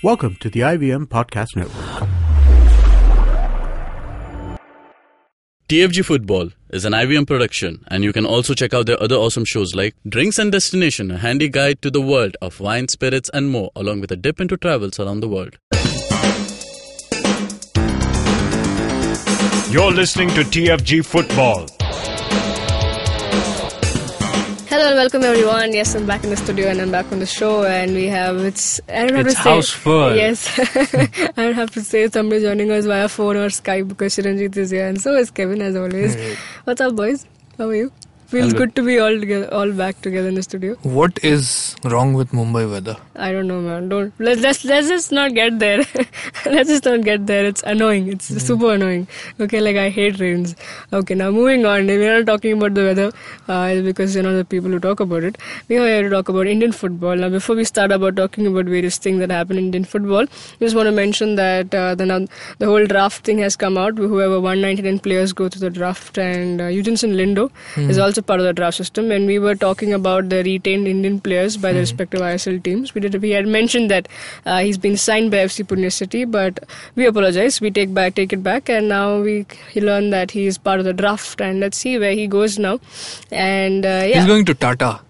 Welcome to the IVM Podcast Network. TFG Football is an IVM production, and you can also check out their other awesome shows like Drinks and Destination, a handy guide to the world of wine, spirits, and more, along with a dip into travels around the world. You're listening to TFG Football. Hello and welcome everyone. Yes, I'm back in the studio and I'm back on the show and we have it's I don't know It's to say house full. Yes, I don't have to say somebody joining us via phone or Skype because Chiranjit is here and so is Kevin as always. What's up, boys? How are you? Feels good to be all together, all back together in the studio. What is wrong with Mumbai weather? I don't know, man. Don't let, let's let's just not get there. let's just not get there. It's annoying. It's super annoying. Okay, like I hate rains. Okay, now moving on. We're not talking about the weather uh, because you know the people who talk about it. We are here to talk about Indian football. Now, before we start about talking about various things that happen in Indian football, I just want to mention that uh, the now the whole draft thing has come out. Whoever 199 players go through the draft, and uh, Eugeneson Lyngdoh is also part of the draft system. And we were talking about the retained Indian players by the respective ISL teams. We did we had mentioned that uh, he's been signed by FC Pune City, but we apologize. We take back take it back, and now we he learned that he is part of the draft, and let's see where he goes now. And uh, yeah, He's going to Tata,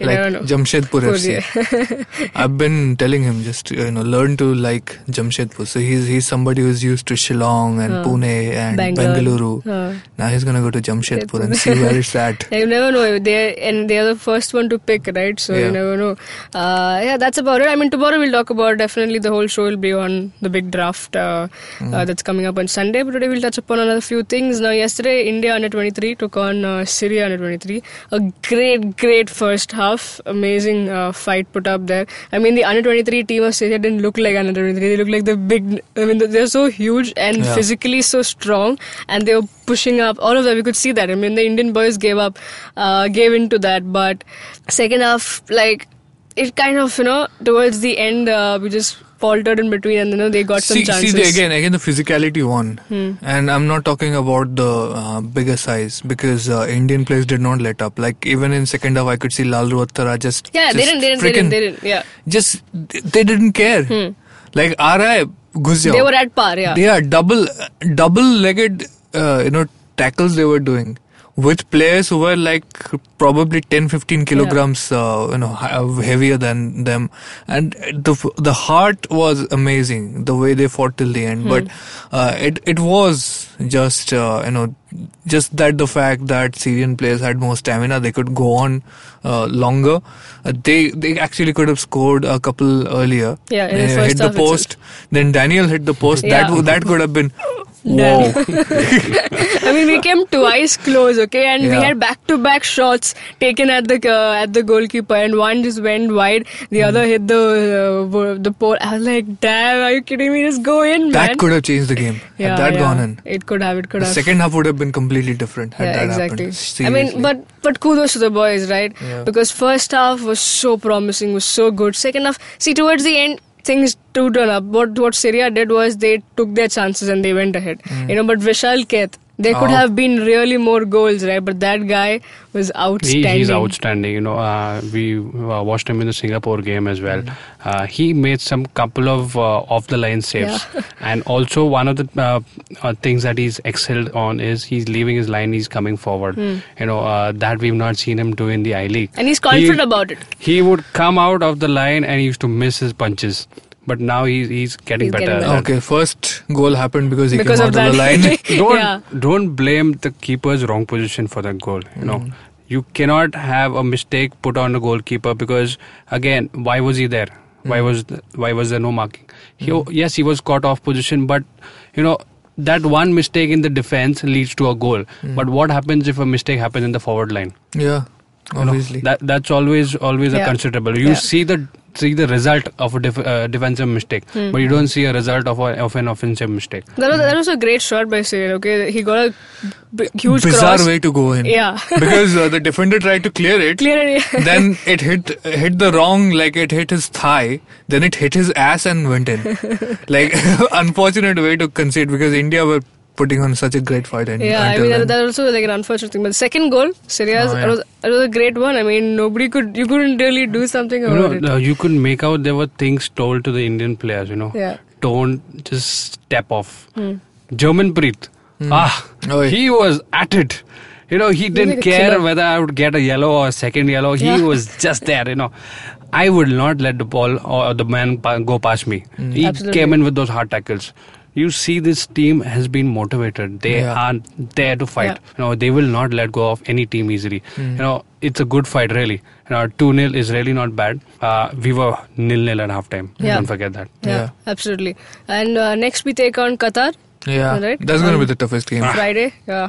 you like know. Jamshedpur FC. I've been telling him just you know learn to like Jamshedpur. So he's he's somebody who's used to Shillong and Huh. Pune and Bangalore. Bengaluru. Huh. Now he's gonna go to Jamshedpur and see where it's at. You never know. They and they are the first one to pick, right? So Yeah. you never know. Uh, yeah, that's about it. I mean, tomorrow we'll talk about definitely the whole show will be on the big draft uh, uh, that's coming up on Sunday. But today we'll touch upon another few things. Now, yesterday India under 23 took on uh, Syria under 23. A great, great first half. Amazing uh, fight put up there. I mean, the under 23 team of Syria didn't look like under 23. They look like the big. I mean, they're so huge and Yeah. physically so strong, and they were pushing up. All of that we could see that. I mean, the Indian boys gave up, uh, gave into that. But second half, like it kind of you know towards the end, uh, we just faltered in between, and you know they got some See, chances. Hmm. see again, again the physicality won, and I'm not talking about the uh, bigger size because uh, Indian players did not let up. Like even in second half, I could see Lalruatthara just yeah, they didn't, they didn't, they didn't, they didn't. Yeah, just they didn't care. Like raha hai, ghus jao. they were at par. Yeah, Yeah, double double legged uh, you know tackles they were doing with players who were like probably 10 15 kilograms uh, you know heavier than them. And the the heart was amazing the way they fought till the end. But uh, it it was just uh, you know just that the fact that Syrian players had more stamina they could go on uh, longer. Uh, they they actually could have scored a couple earlier. Yeah, in the first hit the half itself. post then Daniel hit the post. That Yeah. w- that could have been Whoa I mean, we came twice close, okay, and we had back-to-back shots taken at the uh, at the goalkeeper, and one just went wide, the Hmm. other hit the uh, the pole. I was like, "Damn, are you kidding me? Just go in, man!" that could have changed the game yeah, had that yeah. gone in It could have. It could the have. second half would have been completely different had yeah, that exactly. happened I mean, but but kudos to the boys, right? Yeah. Because first half was so promising, was so good. Second half, see towards the end. Things turn up. What what Syria did was they took their chances and they went ahead. Hmm. You know, but Vishal Kaith, there could have been really more goals, right? But that guy was outstanding. He, he's outstanding. You know, uh, we uh, watched him in the Singapore game as well. Uh, he made some couple of uh, off the line saves, and also one of the uh, uh, things that he's excelled on is he's leaving his line, he's coming forward. You know uh, that we've not seen him do in the I League. and he's confident He- about it. He would come out of the line and he used to miss his punches, but now he's he's getting He's better. getting at better. that. okay first goal happened because he Because came out of the line don't Yeah. don't blame the keeper's wrong position for that goal. You know, mm-hmm. you cannot have a mistake put on the goalkeeper because again, why was he there? Why mm. was the, why was there no marking? He mm. yes, he was caught off position, but you know that one mistake in the defense leads to a goal. Mm. But what happens if a mistake happens in the forward line? yeah You know, obviously that that's always always Yeah. a considerable. You Yeah. see the see the result of a def, uh, defensive mistake, Hmm. but you don't see a result of, a, of an offensive mistake. That was, that was a great shot by Syria. Okay, he got a b- huge bizarre cross. way to go in Yeah. because uh, the defender tried to clear it Clear it. then it hit hit the wrong like it hit his thigh then it hit his ass and went in like unfortunate way to concede because india were putting on such a great fight. And Yeah, I mean that, then. that also like an unfortunate thing. But the second goal, Syria's, Oh, yeah. it, was, it was a great one. I mean, nobody could, you couldn't really do something You about know, it. uh, you could make out there were things told to the Indian players. You know, Yeah. don't just step off. Germanpreet, ah, Oh, yeah. he was at it. You know, he didn't like care killer. whether I would get a yellow or a second yellow. He Yeah. was just there. You know, I would not let the ball or the man go past me. He Absolutely. came in with those hard tackles. You see, this team has been motivated. They Yeah. are there to fight. Yeah. You know, they will not let go of any team easily. Hmm. You know, it's a good fight, really. You know, 2 0 is really not bad. Uh, we were nil nil at halftime. Yeah. Don't forget that. yeah, Yeah. absolutely. And uh, next we take on Qatar yeah, Right? that's going to Um, be the toughest game. Friday. Yeah,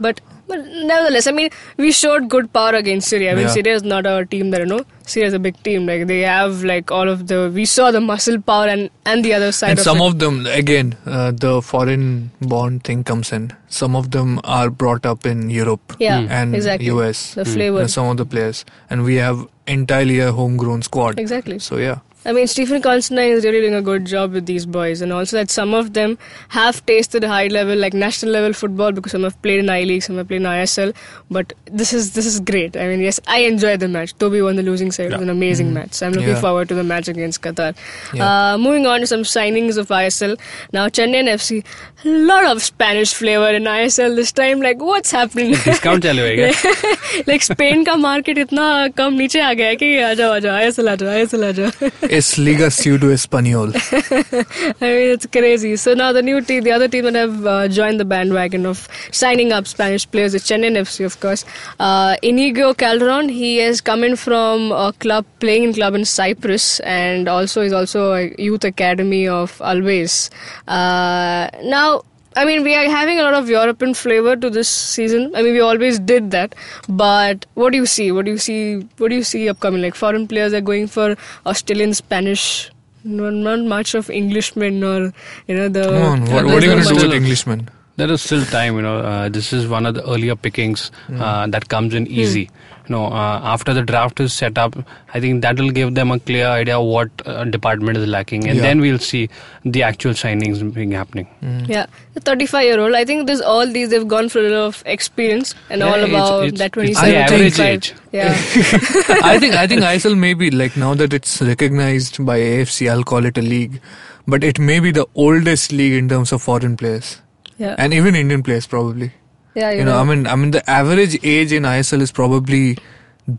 but but nevertheless, I mean, we showed good power against Syria. I mean, Yeah. Syria is not our team that you know. Syria is a big team. Like they have like all of the. We saw the muscle power and and the other side and of some it. of them again uh, the foreign born thing comes in some of them are brought up in europe Yeah, and exactly. us the flavor. some of the players and we have entirely a homegrown squad Exactly. so yeah I mean, Stephen Constantine is really doing a good job with these boys, and also that some of them have tasted high level, like national level football, because some have played in I League, some have played in ISL. But this is this is great. I mean, yes, I enjoyed the match. Toby won the losing side. Yeah. It was an amazing mm. match. So I'm looking yeah. forward to the match against Qatar. Yeah. Uh, moving on to some signings of ISL. Now Chennaiyin FC, a lot of Spanish flavor in ISL this time. Like what's happening? Discount चल रहा Like Spain market is so low आ गया है कि आ ISL ISL es liga pseudo español I mean, it's crazy. So now the new team, the other team that have uh, joined the bandwagon of signing up Spanish players is Chennaiyin FC, of course. Uh, Inigo Calderon, he has come in from a club, playing in club in Cyprus, and also is also a youth academy of Alavés. Uh, now. I mean, we are having a lot of European flavor to this season. I mean, we always did that. But what do you see? What do you see? What do you see upcoming? Like foreign players are going for Australian, Spanish, not, not much of Englishmen or you know the. come on what, what are you going to do with englishmen There is still time, you know. Uh, this is one of the earlier pickings uh, that comes in easy. You know, uh, after the draft is set up, I think that will give them a clear idea of what uh, department is lacking, and Yeah. then we'll see the actual signings being happening. Yeah, the 35 year old. I think there's all these. They've gone for a lot of experience and Yeah, all it's- about it's- that it's 27, the average age. Yeah, I think I think ISL may be like now that it's recognized by AFC, I'll call it a league, but it may be the oldest league in terms of foreign players yeah, and even Indian players probably. yeah. You know, I mean, I mean, the average age in ISL is probably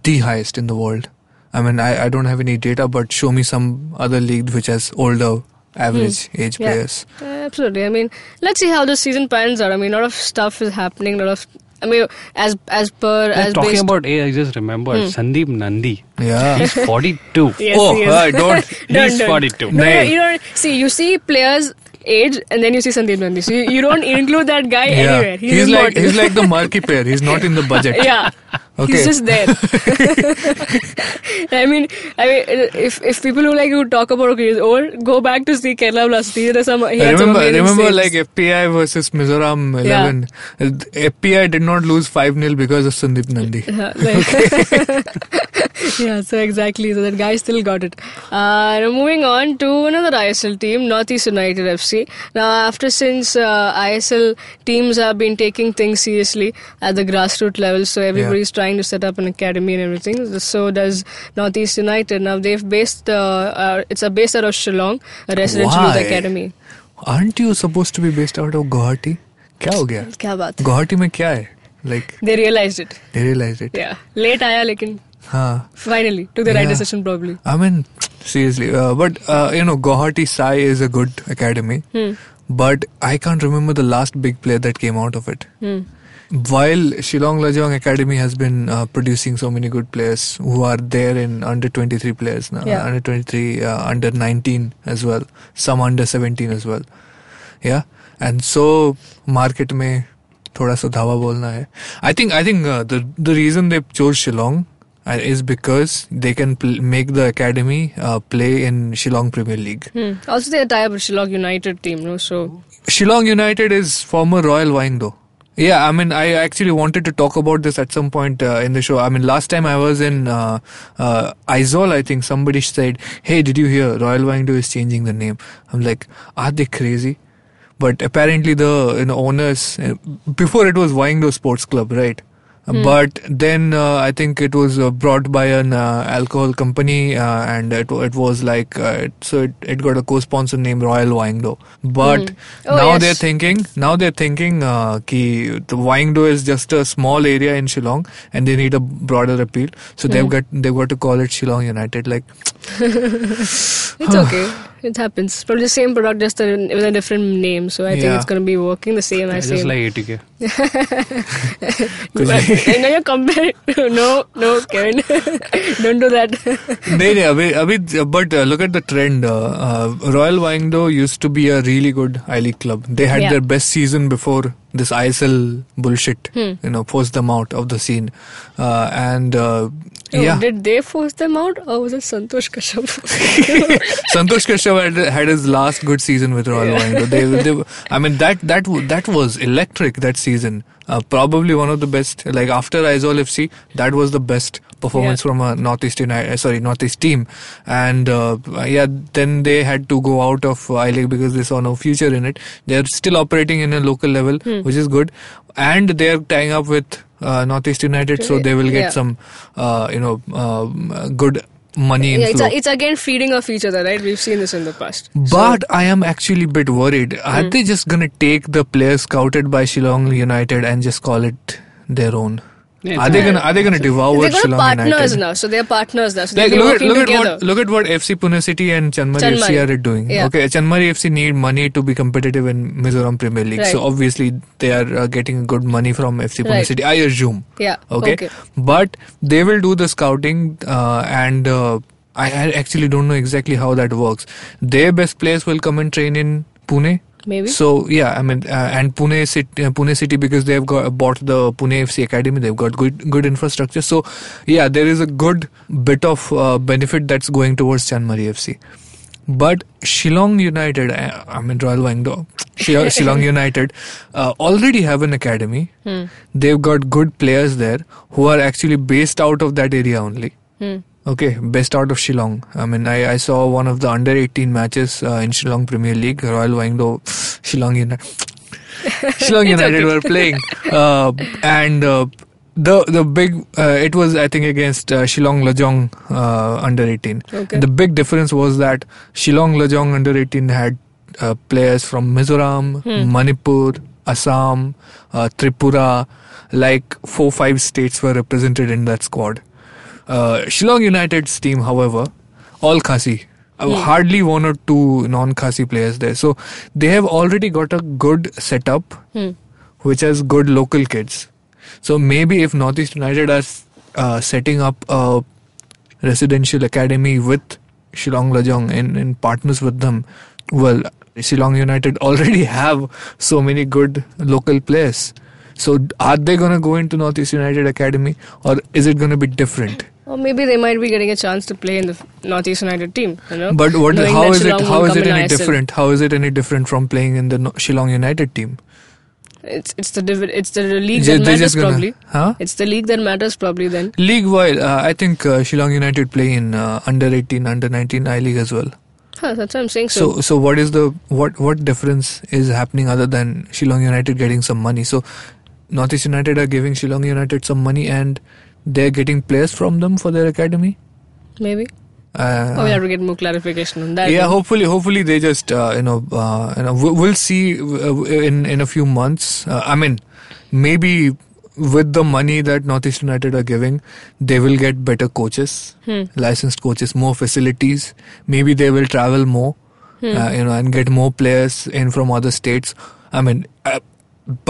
the highest in the world. I mean, I, I don't have any data, but show me some other league which has older average age Hmm. Yeah. players. Uh, absolutely. I mean, let's see how the season pans out. I mean, a lot of stuff is happening. A lot of, I mean, as as per Yeah, as talking based. about age, I just remembered Sandeep Nandi. Yeah. He's 42. Yes, oh, he. I don't. Don't, He's 42. No, no, you don't see. You see players age, and then you see Sandeep Nandi. So you, you don't include that guy anywhere. He's, he's like he's like the marquee player. He's not in the budget. yeah. Okay. He's just there. I mean, I mean, if if people who like who talk about okay, he's old, go back to see Kerala Blasters. There are some. He had some remember, remember saves. like FPI versus Mizoram 11. Uh, FPI did not lose 5 0 because of Sandeep Nandi. Yeah, like- yeah, so exactly. So that guy still got it. Uh, now moving on to another ISL team, Northeast United FC. Now, after since uh, ISL teams have been taking things seriously at the grassroots level, so everybody's trying to set up an academy and everything. So does Northeast United. Now they've based. Uh, uh, it's a based out of Shillong, a residential youth Why? academy. Aren't you supposed to be based out of Guwahati? क्या हो गया क्या बात? गुवाहाटी में क्या है like They realized it. they realized it Yeah, late आया लेकिन हाँ finally took the right Yeah. decision probably. I mean, seriously. Uh, but uh, you know, Guwahati SAI is a good academy, hmm. but I can't remember the last big player that came out of it. Hmm. While Shillong Lajong Academy has been uh, producing so many good players who are there in under 23 players now, yeah. under 23, uh, under 19 as well, some under 17 as well. Yeah, and so market may थोड़ा सा धावा बोलना है I think I think the reason they चोर Shillong is because they can pl- make the academy uh, play in Shillong Premier League. Hmm. Also, they are tied with Shillong United team, no? So Shillong United is former Royal though. Yeah, I mean, I actually wanted to talk about this at some point uh, in the show. I mean, last time I was in uh, uh, Aizawl, I think somebody said, "Hey, did you hear Royal Wine is changing the name?" I'm like, "Are they crazy?" but apparently the you know, owners uh, before it was Wahingdoh Sports Club, right? Hmm. But then uh, I think it was uh, brought by an uh, alcohol company, uh, and it, it was like uh, so it, it got a co-sponsor named Royal Wahingdoh. But Oh, now yes. they're thinking now they're thinking uh, ki the Wahingdoh is just a small area in Shillong, and they need a broader appeal. So they've Hmm. got they've got to call it Shillong United. Like It's okay. it happens. Probably the same product, just with a different name. So I yeah. think it's going to be working the same I same. Just like ATK. I know you're. No, no, Kevin, don't do that. no, no, abhi, abhi, but uh, look at the trend. Uh, uh, Royal Wahingdoh used to be a really good I League club. They had yeah. their best season before this ISL bullshit, hmm. you know, forced them out of the scene. Uh, and uh, Oh, yeah Did they force them out or was it Santosh Kashyap? Santosh Kashyap had, had his last good season with Royal Wahingdoh they, they, I mean that that that was electric that season. Uh, probably one of the best like after Aizawl FC that was the best performance Yeah. from a northeast United, uh, sorry northeast team. And uh, yeah then they had to go out of I League because they saw no future in it. They're still operating in a local level Hmm. which is good. And they're tying up with uh, northeast United so they will get Yeah. some uh, you know um, good money yeah, it's, a, it's again feeding off each other, right? We've seen this in the past. but I am actually a bit worried. Are Hmm. they just gonna take the players scouted by Shillong United and just call it their own? Yeah, are they gonna Are they gonna devour They've got Shillong partners United? now, so they're partners now. So Like they're look at working look at together. what look at what FC Pune City and Chanmari Chanmari. FC are doing. Yeah. Okay, Chanmari FC need money to be competitive in Mizoram Premier League, so obviously they are uh, getting good money from FC Pune Right. City. I assume. yeah. Okay. Okay. But they will do the scouting uh, and uh, I, I actually don't know exactly how that works. Their best players will come and train in Pune. Maybe. So yeah, I mean, uh, and Pune City, uh, Pune City because they've got bought the Pune FC academy. They've got good good infrastructure. So yeah, there is a good bit of uh, benefit that's going towards Chanmari FC. But Shillong United, uh, I mean Royal Wahingdoh, Shi- Shillong United, uh, already have an academy. Hmm. They've got good players there who are actually based out of that area only. Hmm. Okay, best out of Shillong. I mean, I, I saw one of the under 18 matches uh, in Shillong Premier League. Royal Wahingdoh, Shillong United. Shillong United were playing, uh, and uh, the the big uh, it was I think against uh, Shillong Lajong uh, under 18. Okay. The big difference was that Shillong Lajong under 18 had uh, players from Mizoram, Hmm. Manipur, Assam, uh, Tripura, like four five states were represented in that squad. Uh, Shillong United's team, however, all Khasi. Uh, Hardly one or two non-Khasi players there. So they have already got a good setup, Hmm. which has good local kids. So maybe if Northeast United are uh, setting up a residential academy with Shillong Lajong in, in partners with them, well, Shillong United already have so many good local players. So are they going to go into Northeast United Academy or is it going to be different? Or maybe they might be getting a chance to play in the Northeast United team. You know? But what? Knowing How is it? Shillong How won't is it any different? How is it any different from playing in the Shillong United team? It's it's the divi- it's the league that matters gonna- probably. Huh? It's the league that matters probably then. League wise, uh, I think uh, Shillong United play in uh, under 18, under 19 I League as well. Huh, that's what I'm saying. So, So, so what is the what what difference is happening other than Shillong United getting some money? So, Northeast United are giving Shillong United some money and they're getting players from them for their academy. maybe. Uh, oh, we have to get more clarification on that. yeah, then. hopefully, hopefully they just uh, you know uh, you know we- we'll see uh, in in a few months. Uh, I mean, maybe with the money that Northeast United are giving, they will get better coaches, Hmm. licensed coaches, more facilities. Maybe they will travel more, Hmm. uh, you know, and get more players in from other states. I mean, uh,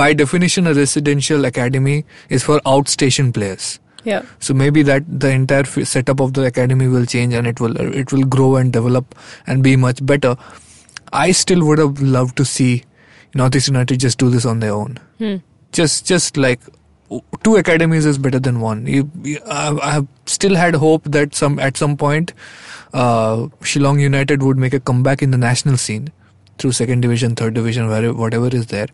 by definition, a residential academy is for outstation players. Yeah. So maybe that the entire f- setup of the academy will change and it will it will grow and develop and be much better. I still would have loved to see Northeast United just do this on their own. Hmm. Just just like two academies is better than one. You, you, I, I have still had hope that some at some point uh, Shillong United would make a comeback in the national scene through second division, third division, wherever, whatever is there.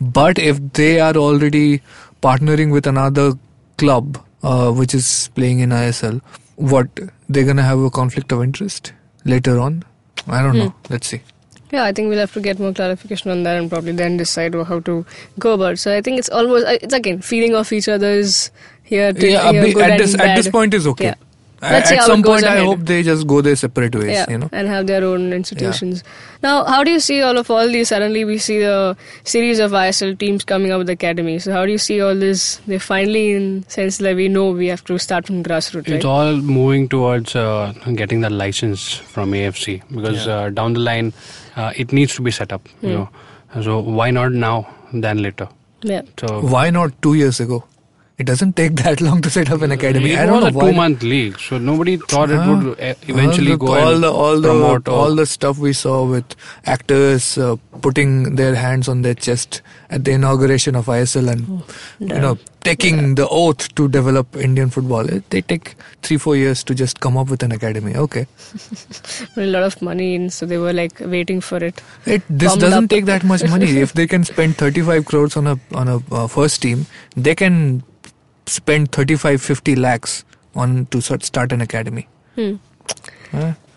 But if they are already partnering with another club uh, which is playing in ISL, what they're gonna have a conflict of interest later on? I don't know. Let's see. Yeah, I think we'll have to get more clarification on that and probably then decide how to go about. So I think it's almost it's again feeding off each other's here. To, yeah, here, good at this at this point is okay. Yeah. A- Let's At some it goes point, I ahead. hope they just go their separate ways. yeah, You know. and have their own institutions. Now, how do you see all of all these? Suddenly, we see the series of ISL teams coming up with academies. So, how do you see all this? They finally, in sense that we know we have to start from grassroots, right? It's all moving towards uh, getting the license from AFC because uh, down the line uh, it needs to be set up. You know, so why not now than later? yeah. So Why not two years ago? It doesn't take that long to set up an academy. it I don't was know a two-month league, so nobody thought it would uh, eventually all the, go all and the all the promote or- all the stuff we saw with actors uh, putting their hands on their chest at the inauguration of ISL and you know taking the oath to develop Indian football. It, they take three four years to just come up with an academy. Okay, a lot of money in, so they were like waiting for it. it this Pumped doesn't up. take that much money. if they can spend 35 crores on a on a uh, first team, they can spend 35 50 lakhs on to start an academy. Hmm.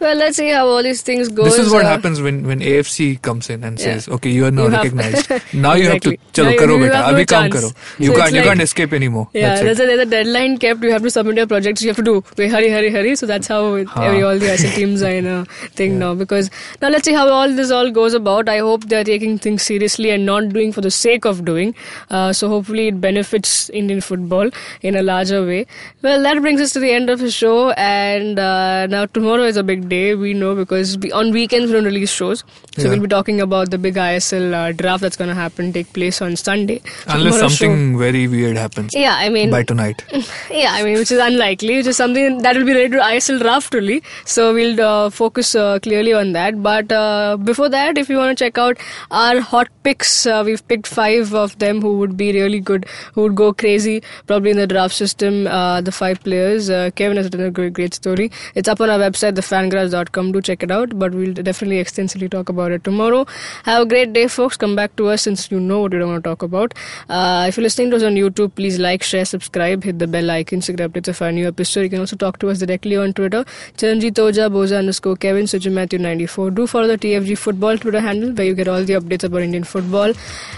Well, let's see how all these things go. This is what happens when, when AFC comes in and Yeah. says, "Okay, you are now You have- recognized. now you have to Exactly. chalo you- karo you beta. have Abhi kaam karo. So You it's can't you like- can't escape anymore. Yeah, there's a, there's a deadline kept. You have to submit your projects. You have to do. Wait, hurry, hurry, hurry. So that's how it- every, all the ISL teams are in a thing now. Because now let's see how all this all goes about. I hope they're taking things seriously and not doing for the sake of doing. Uh, so hopefully it benefits Indian football in a larger way. Well, that brings us to the end of the show. And uh, now tomorrow is a big day. We know because we, on weekends we don't release shows. So Yeah. we'll be talking about the big ISL uh, draft that's going to happen, take place on Sunday. So Unless something very weird happens yeah, I mean, by tonight. yeah, I mean, which is unlikely, which is something that will be related to ISL draft only. So we'll uh, focus uh, clearly on that. But uh, before that, if you want to check out our hot picks, uh, we've picked five of them who would be really good, who would go crazy probably in the draft system. Uh, the five players. Uh, Kevin has written a great, great story. It's up on our website, thefangarage.com. Do check it out. But we'll definitely extensively talk about it tomorrow. Have a great day, folks. Come back to us since you know what we want to talk about. Uh, if you're listening to us on YouTube, please like, share, subscribe, hit the bell icon you get updates of our new episode. You can also talk to us directly on Twitter. Chiranjit Toja, Boza underscore Kevin, Sujin Matthew 94. Do follow the TFG football Twitter handle where you get all the updates about Indian football.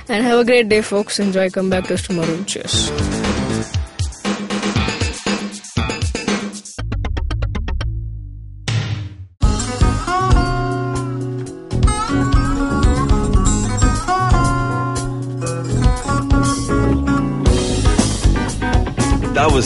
And have a great day, folks. Enjoy. Come back to us tomorrow. Cheers.